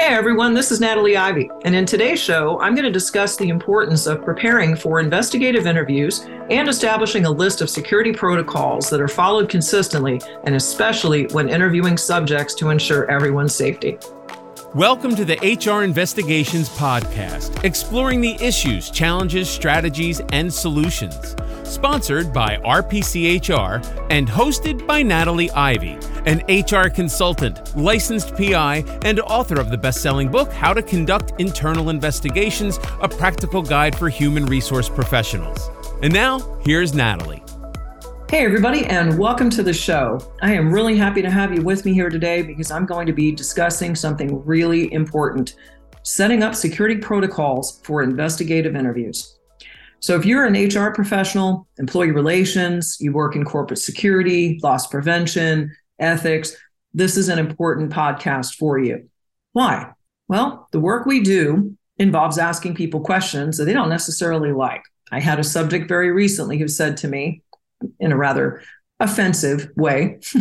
Hey everyone, this is Natalie Ivey, and in today's show, I'm going to discuss the importance of preparing for investigative interviews and establishing a list of security protocols that are followed consistently, and especially when interviewing subjects to ensure everyone's safety. Welcome to the HR Investigations Podcast, exploring the issues, challenges, strategies, and solutions. Sponsored by RPCHR and hosted by Natalie Ivey an HR consultant, licensed PI, and author of the best selling book, How to Conduct Internal Investigations A Practical Guide for Human Resource Professionals. And now, here's Natalie. Hey, everybody, and welcome to the show. I am really happy to have you with me here today because I'm going to be discussing something really important setting up security protocols for investigative interviews. So, if you're an HR professional, employee relations, you work in corporate security, loss prevention, ethics, this is an important podcast for you. Why? Well, the work we do involves asking people questions that they don't necessarily like. I had a subject very recently who said to me in a rather offensive way, he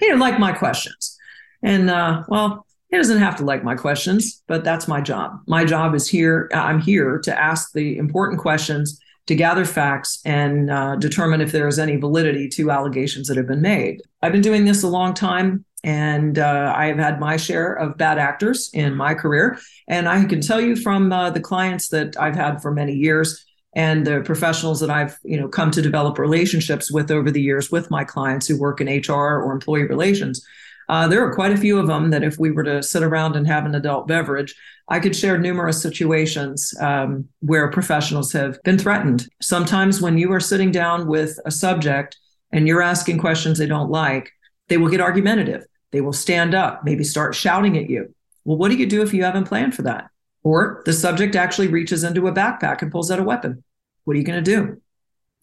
didn't like my questions. And uh, well, he doesn't have to like my questions, but that's my job. My job is here. I'm here to ask the important questions to gather facts and uh, determine if there is any validity to allegations that have been made. I've been doing this a long time. And uh, I have had my share of bad actors in my career. And I can tell you from uh, the clients that I've had for many years and the professionals that I've you know come to develop relationships with over the years with my clients who work in HR or employee relations uh, there are quite a few of them that if we were to sit around and have an adult beverage, I could share numerous situations um, where professionals have been threatened. Sometimes when you are sitting down with a subject and you're asking questions they don't like, they will get argumentative. They will stand up, maybe start shouting at you. Well, what do you do if you haven't planned for that? Or the subject actually reaches into a backpack and pulls out a weapon. What are you going to do?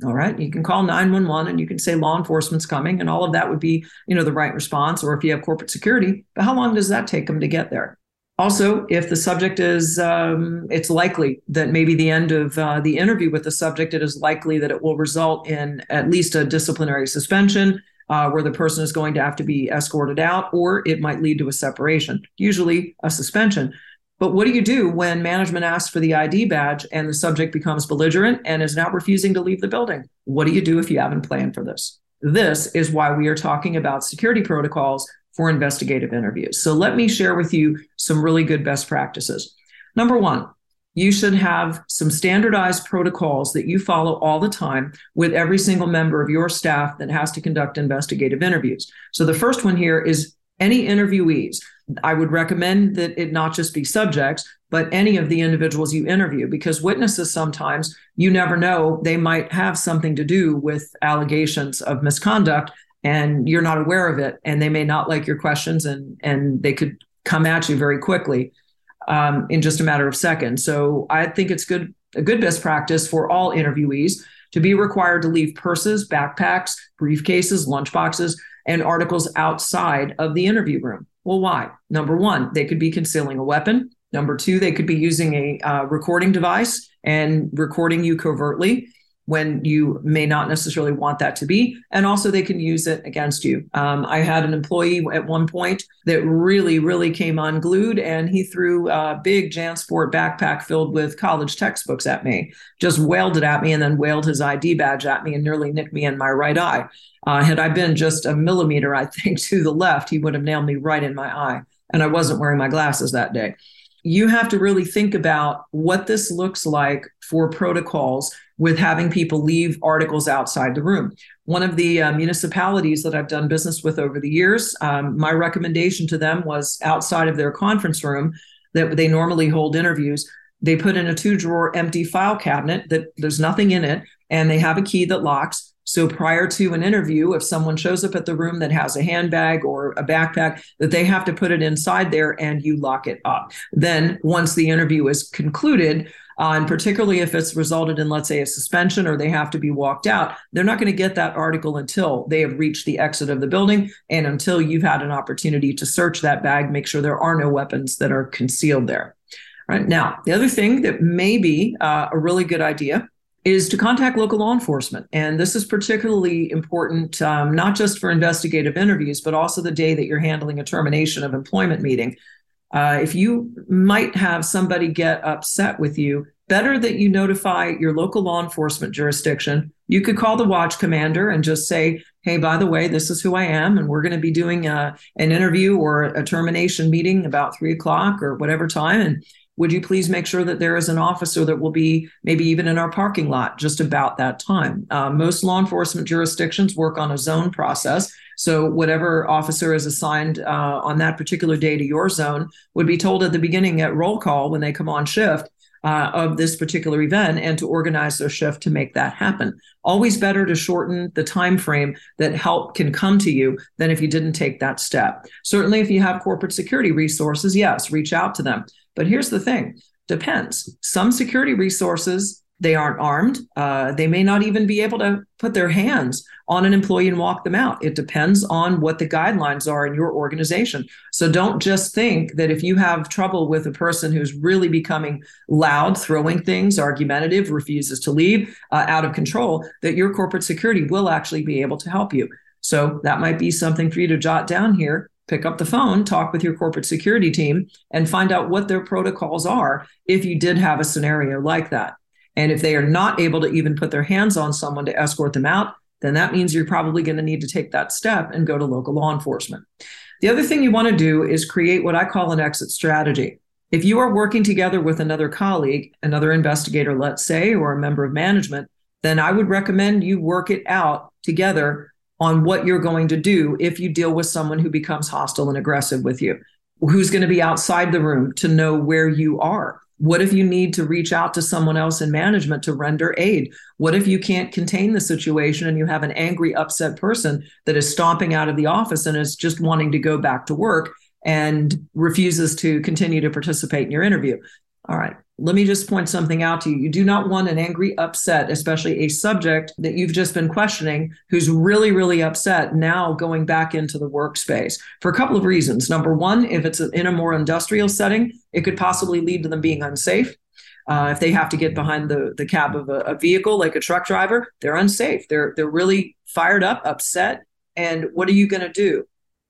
All right. You can call 911 and you can say law enforcement's coming and all of that would be, you know, the right response. Or if you have corporate security, but how long does that take them to get there? Also, if the subject is, um, it's likely that maybe the end of uh, the interview with the subject, it is likely that it will result in at least a disciplinary suspension uh, where the person is going to have to be escorted out, or it might lead to a separation, usually a suspension. But what do you do when management asks for the ID badge and the subject becomes belligerent and is now refusing to leave the building? What do you do if you haven't planned for this? This is why we are talking about security protocols for investigative interviews. So let me share with you some really good best practices. Number one, you should have some standardized protocols that you follow all the time with every single member of your staff that has to conduct investigative interviews. So the first one here is any interviewees. I would recommend that it not just be subjects, but any of the individuals you interview, because witnesses sometimes you never know they might have something to do with allegations of misconduct and you're not aware of it and they may not like your questions and and they could come at you very quickly um, in just a matter of seconds so i think it's good a good best practice for all interviewees to be required to leave purses backpacks briefcases lunchboxes and articles outside of the interview room. Well, why? Number one, they could be concealing a weapon. Number two, they could be using a uh, recording device and recording you covertly when you may not necessarily want that to be. And also, they can use it against you. Um, I had an employee at one point that really, really came unglued and he threw a big JanSport backpack filled with college textbooks at me, just wailed it at me, and then wailed his ID badge at me and nearly nicked me in my right eye. Uh, had I been just a millimeter, I think, to the left, he would have nailed me right in my eye. And I wasn't wearing my glasses that day you have to really think about what this looks like for protocols with having people leave articles outside the room. One of the uh, municipalities that I've done business with over the years, um, my recommendation to them was outside of their conference room that they normally hold interviews. They put in a two drawer empty file cabinet that there's nothing in it, and they have a key that locks. So prior to an interview, if someone shows up at the room that has a handbag or a backpack, that they have to put it inside there and you lock it up. Then once the interview is concluded, uh, and particularly if it's resulted in, let's say, a suspension or they have to be walked out, they're not going to get that article until they have reached the exit of the building and until you've had an opportunity to search that bag, make sure there are no weapons that are concealed there. Right now, the other thing that may be uh, a really good idea is to contact local law enforcement. And this is particularly important, um, not just for investigative interviews, but also the day that you're handling a termination of employment meeting. Uh, if you might have somebody get upset with you, better that you notify your local law enforcement jurisdiction. You could call the watch commander and just say, hey, by the way, this is who I am, and we're going to be doing a, uh, an interview or a termination meeting about three o'clock or whatever time. And would you please make sure that there is an officer that will be maybe even in our parking lot just about that time? Uh, most law enforcement jurisdictions work on a zone process. So, whatever officer is assigned uh, on that particular day to your zone would be told at the beginning at roll call when they come on shift uh, of this particular event and to organize their shift to make that happen. Always better to shorten the time frame that help can come to you than if you didn't take that step. Certainly, if you have corporate security resources, yes, reach out to them. But here's the thing: depends. Some security resources they aren't armed. Uh, they may not even be able to put their hands on an employee and walk them out. It depends on what the guidelines are in your organization. So don't just think that if you have trouble with a person who's really becoming loud, throwing things, argumentative, refuses to leave, uh, out of control, that your corporate security will actually be able to help you. So that might be something for you to jot down here pick up the phone, talk with your corporate security team, and find out what their protocols are if you did have a scenario like that. And if they are not able to even put their hands on someone to escort them out, then that means you're probably going to need to take that step and go to local law enforcement. The other thing you want to do is create what I call an exit strategy. If you are working together with another colleague, another investigator, let's say, or a member of management, then I would recommend you work it out together on what you're going to do if you deal with someone who becomes hostile and aggressive with you, who's going to be outside the room to know where you are what if you need to reach out to someone else in management to render aid? What if you can't contain the situation and you have an angry, upset person that is stomping out of the office and is just wanting to go back to work and refuses to continue to participate in your interview? All right let me just point something out to you. You do not want an angry, upset, especially a subject that you've just been questioning who's really, really upset now going back into the workspace for a couple of reasons. Number one, if it's in a more industrial setting, it could possibly lead to them being unsafe. Uh, if they have to get behind the, the cab of a, a vehicle like a truck driver, they're unsafe. They're they're really fired up, upset. And what are you going to do?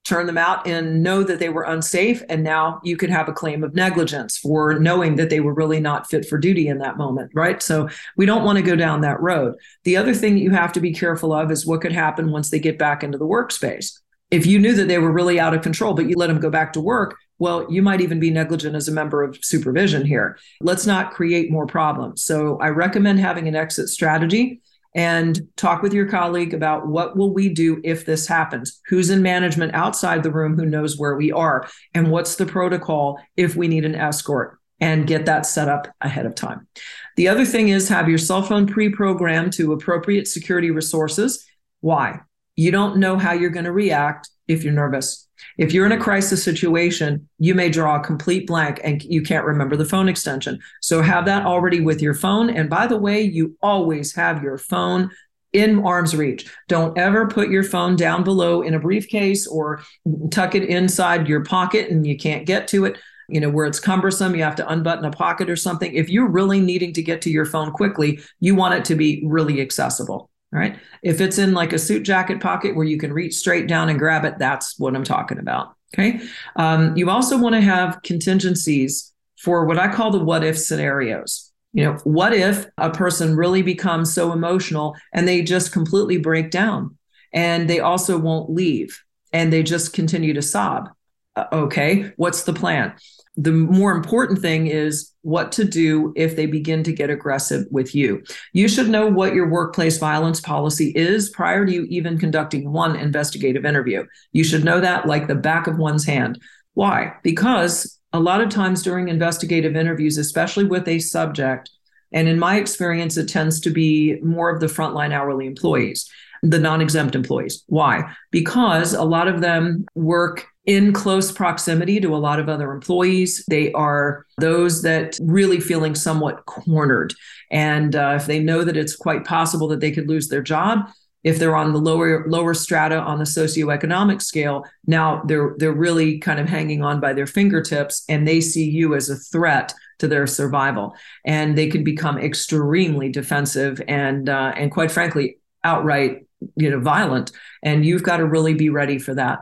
Turn them out and know that they were unsafe. And now you could have a claim of negligence for knowing that they were really not fit for duty in that moment, right? So we don't want to go down that road. The other thing that you have to be careful of is what could happen once they get back into the workspace. If you knew that they were really out of control, but you let them go back to work, well, you might even be negligent as a member of supervision here. Let's not create more problems. So I recommend having an exit strategy and talk with your colleague about what will we do if this happens? Who's in management outside the room who knows where we are? And what's the protocol if we need an escort? And get that set up ahead of time. The other thing is have your cell phone pre-programmed to appropriate security resources. Why? You don't know how you're going to react if you're nervous if you're in a crisis situation, you may draw a complete blank and you can't remember the phone extension. So have that already with your phone. And by the way, you always have your phone in arm's reach. Don't ever put your phone down below in a briefcase or tuck it inside your pocket and you can't get to it. You know, where it's cumbersome, you have to unbutton a pocket or something. If you're really needing to get to your phone quickly, you want it to be really accessible. Right. If it's in like a suit jacket pocket where you can reach straight down and grab it, that's what I'm talking about. Okay. Um, you also want to have contingencies for what I call the what if scenarios. You know, what if a person really becomes so emotional and they just completely break down and they also won't leave and they just continue to sob? Uh, okay, what's the plan? the more important thing is what to do if they begin to get aggressive with you. You should know what your workplace violence policy is prior to you even conducting one investigative interview. You should know that like the back of one's hand. Why? Because a lot of times during investigative interviews, especially with a subject, and in my experience, it tends to be more of the frontline hourly employees, the non exempt employees. Why? Because a lot of them work in close proximity to a lot of other employees. They are those that really feeling somewhat cornered. And uh, if they know that it's quite possible that they could lose their job, if they're on the lower lower strata on the socioeconomic scale, now they're they're really kind of hanging on by their fingertips, and they see you as a threat to their survival, and they can become extremely defensive and uh, and quite frankly outright you know violent and you've got to really be ready for that.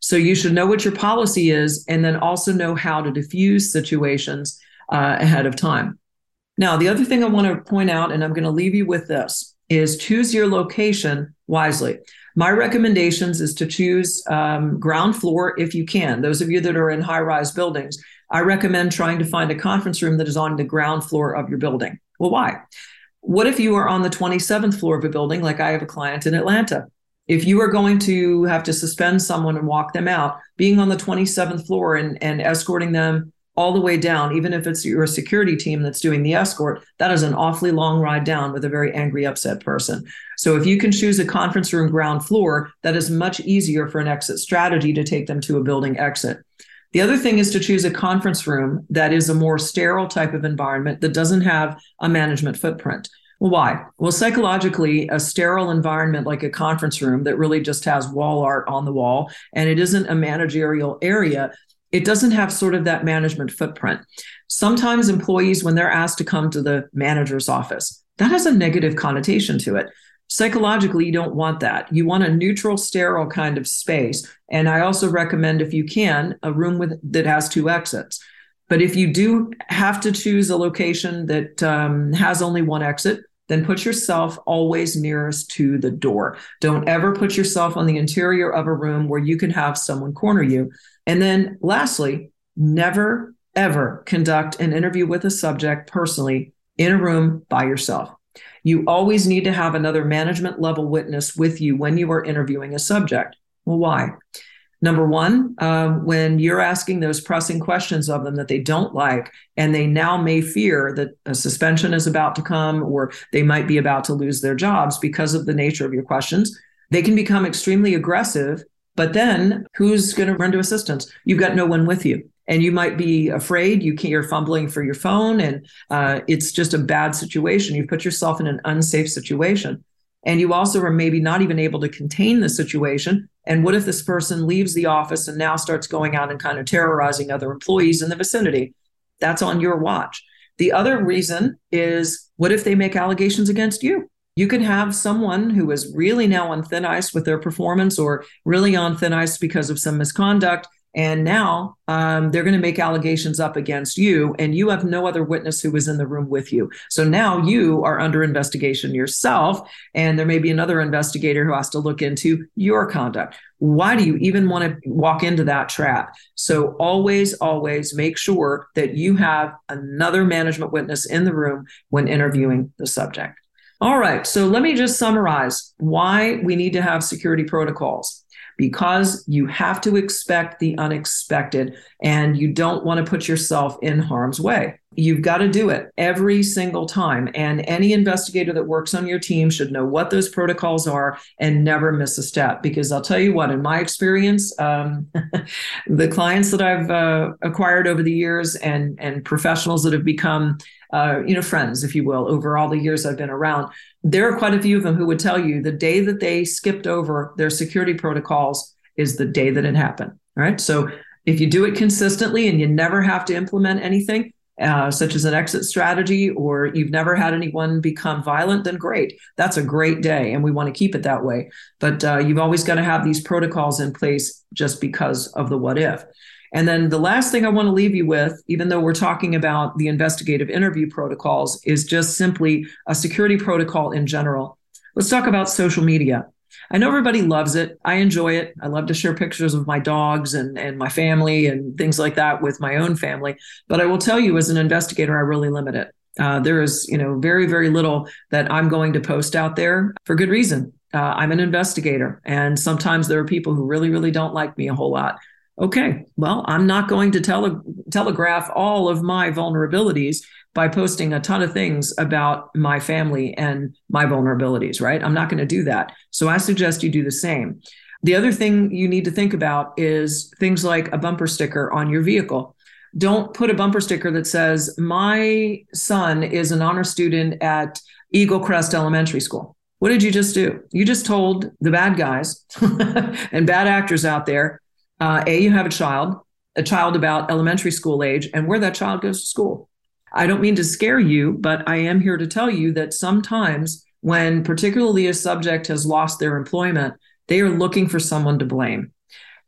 So you should know what your policy is and then also know how to diffuse situations uh, ahead of time. Now the other thing i want to point out and i'm going to leave you with this is choose your location wisely. My recommendations is to choose um, ground floor if you can. Those of you that are in high rise buildings i recommend trying to find a conference room that is on the ground floor of your building. Well why what if you are on the 27th floor of a building, like I have a client in Atlanta? If you are going to have to suspend someone and walk them out, being on the 27th floor and, and escorting them all the way down, even if it's your security team that's doing the escort, that is an awfully long ride down with a very angry, upset person. So if you can choose a conference room ground floor, that is much easier for an exit strategy to take them to a building exit. The other thing is to choose a conference room that is a more sterile type of environment that doesn't have a management footprint. Why? Well, psychologically, a sterile environment like a conference room that really just has wall art on the wall and it isn't a managerial area, it doesn't have sort of that management footprint. Sometimes employees, when they're asked to come to the manager's office, that has a negative connotation to it psychologically you don't want that. You want a neutral sterile kind of space. And i also recommend if you can a room with that has two exits. But if you do have to choose a location that um, has only one exit then put yourself always nearest to the door. Don't ever put yourself on the interior of a room where you can have someone corner you. And then lastly never ever conduct an interview with a subject personally in a room by yourself you always need to have another management level witness with you when you are interviewing a subject. Well, why? Number one, um, when you're asking those pressing questions of them that they don't like, and they now may fear that a suspension is about to come or they might be about to lose their jobs because of the nature of your questions, they can become extremely aggressive. But then who's going to run to assistance? You've got no one with you and you might be afraid you can't, you're fumbling for your phone and uh, it's just a bad situation. You put yourself in an unsafe situation. And you also are maybe not even able to contain the situation. And what if this person leaves the office and now starts going out and kind of terrorizing other employees in the vicinity? That's on your watch. The other reason is what if they make allegations against you? You can have someone who is really now on thin ice with their performance or really on thin ice because of some misconduct and now um, they're going to make allegations up against you, and you have no other witness who was in the room with you. So now you are under investigation yourself, and there may be another investigator who has to look into your conduct. Why do you even want to walk into that trap? So always, always make sure that you have another management witness in the room when interviewing the subject. All right, so let me just summarize why we need to have security protocols because you have to expect the unexpected and you don't want to put yourself in harm's way. You've got to do it every single time. And any investigator that works on your team should know what those protocols are and never miss a step. Because I'll tell you what, in my experience, um, the clients that I've uh, acquired over the years and, and professionals that have become uh, you know, friends, if you will, over all the years I've been around. There are quite a few of them who would tell you the day that they skipped over their security protocols is the day that it happened. All right. So if you do it consistently and you never have to implement anything, uh, such as an exit strategy, or you've never had anyone become violent, then great. That's a great day, and we want to keep it that way. But uh, you've always got to have these protocols in place just because of the what if. And then the last thing I want to leave you with, even though we're talking about the investigative interview protocols, is just simply a security protocol in general. Let's talk about social media. I know everybody loves it. I enjoy it. I love to share pictures of my dogs and, and my family and things like that with my own family. But I will tell you, as an investigator, I really limit it. Uh, there is, you know, very, very little that I'm going to post out there for good reason. Uh, I'm an investigator, and sometimes there are people who really, really don't like me a whole lot okay, well, I'm not going to tele- telegraph all of my vulnerabilities by posting a ton of things about my family and my vulnerabilities, right? I'm not going to do that. So I suggest you do the same. The other thing you need to think about is things like a bumper sticker on your vehicle. Don't put a bumper sticker that says, My son is an honor student at Eagle Crest Elementary School. What did you just do? You just told the bad guys and bad actors out there uh, a, you have a child, a child about elementary school age, and where that child goes to school. I don't mean to scare you, but I am here to tell you that sometimes when particularly a subject has lost their employment, they are looking for someone to blame.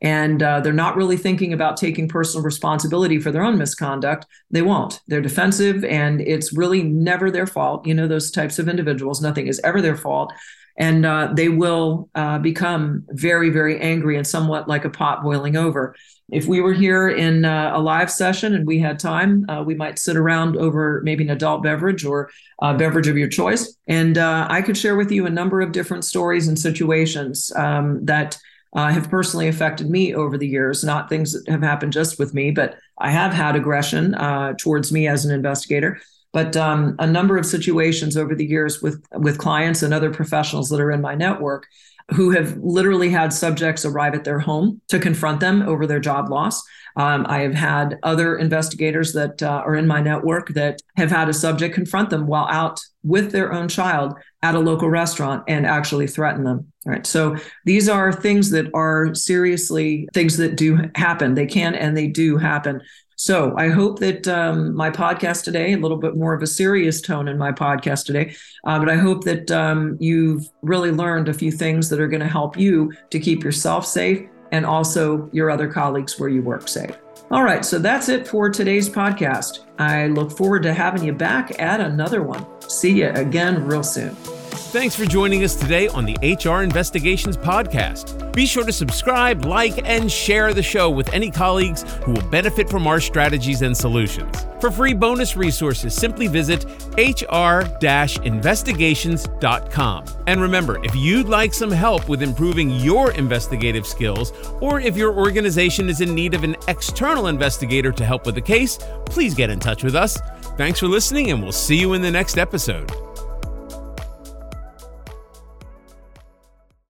And uh, they're not really thinking about taking personal responsibility for their own misconduct. They won't. They're defensive, and it's really never their fault. You know, those types of individuals, nothing is ever their fault and uh, they will uh, become very, very angry and somewhat like a pot boiling over. If we were here in uh, a live session and we had time, uh, we might sit around over maybe an adult beverage or a beverage of your choice. And uh, I could share with you a number of different stories and situations um, that uh, have personally affected me over the years, not things that have happened just with me, but I have had aggression towards me as an investigator but um, a number of situations over the years with with clients and other professionals that are in my network who have literally had subjects arrive at their home to confront them over their job loss. Um, I have had other investigators that uh, are in my network that have had a subject confront them while out with their own child at a local restaurant and actually threaten them. All right. So these are things that are seriously things that do happen. They can and they do happen. So I hope that um, my podcast today, a little bit more of a serious tone in my podcast today, uh, but I hope that um, you've really learned a few things that are going to help you to keep yourself safe and also your other colleagues where you work safe. All right, so that's it for today's podcast. I look forward to having you back at another one. See you again real soon. Thanks for joining us today on the HR Investigations Podcast. Be sure to subscribe, like, and share the show with any colleagues who will benefit from our strategies and solutions. For free bonus resources, simply visit hr-investigations.com. And remember, if you'd like some help with improving your investigative skills, or if your organization is in need of an external investigator to help with a case, please get in touch with us. Thanks for listening, and we'll see you in the next episode.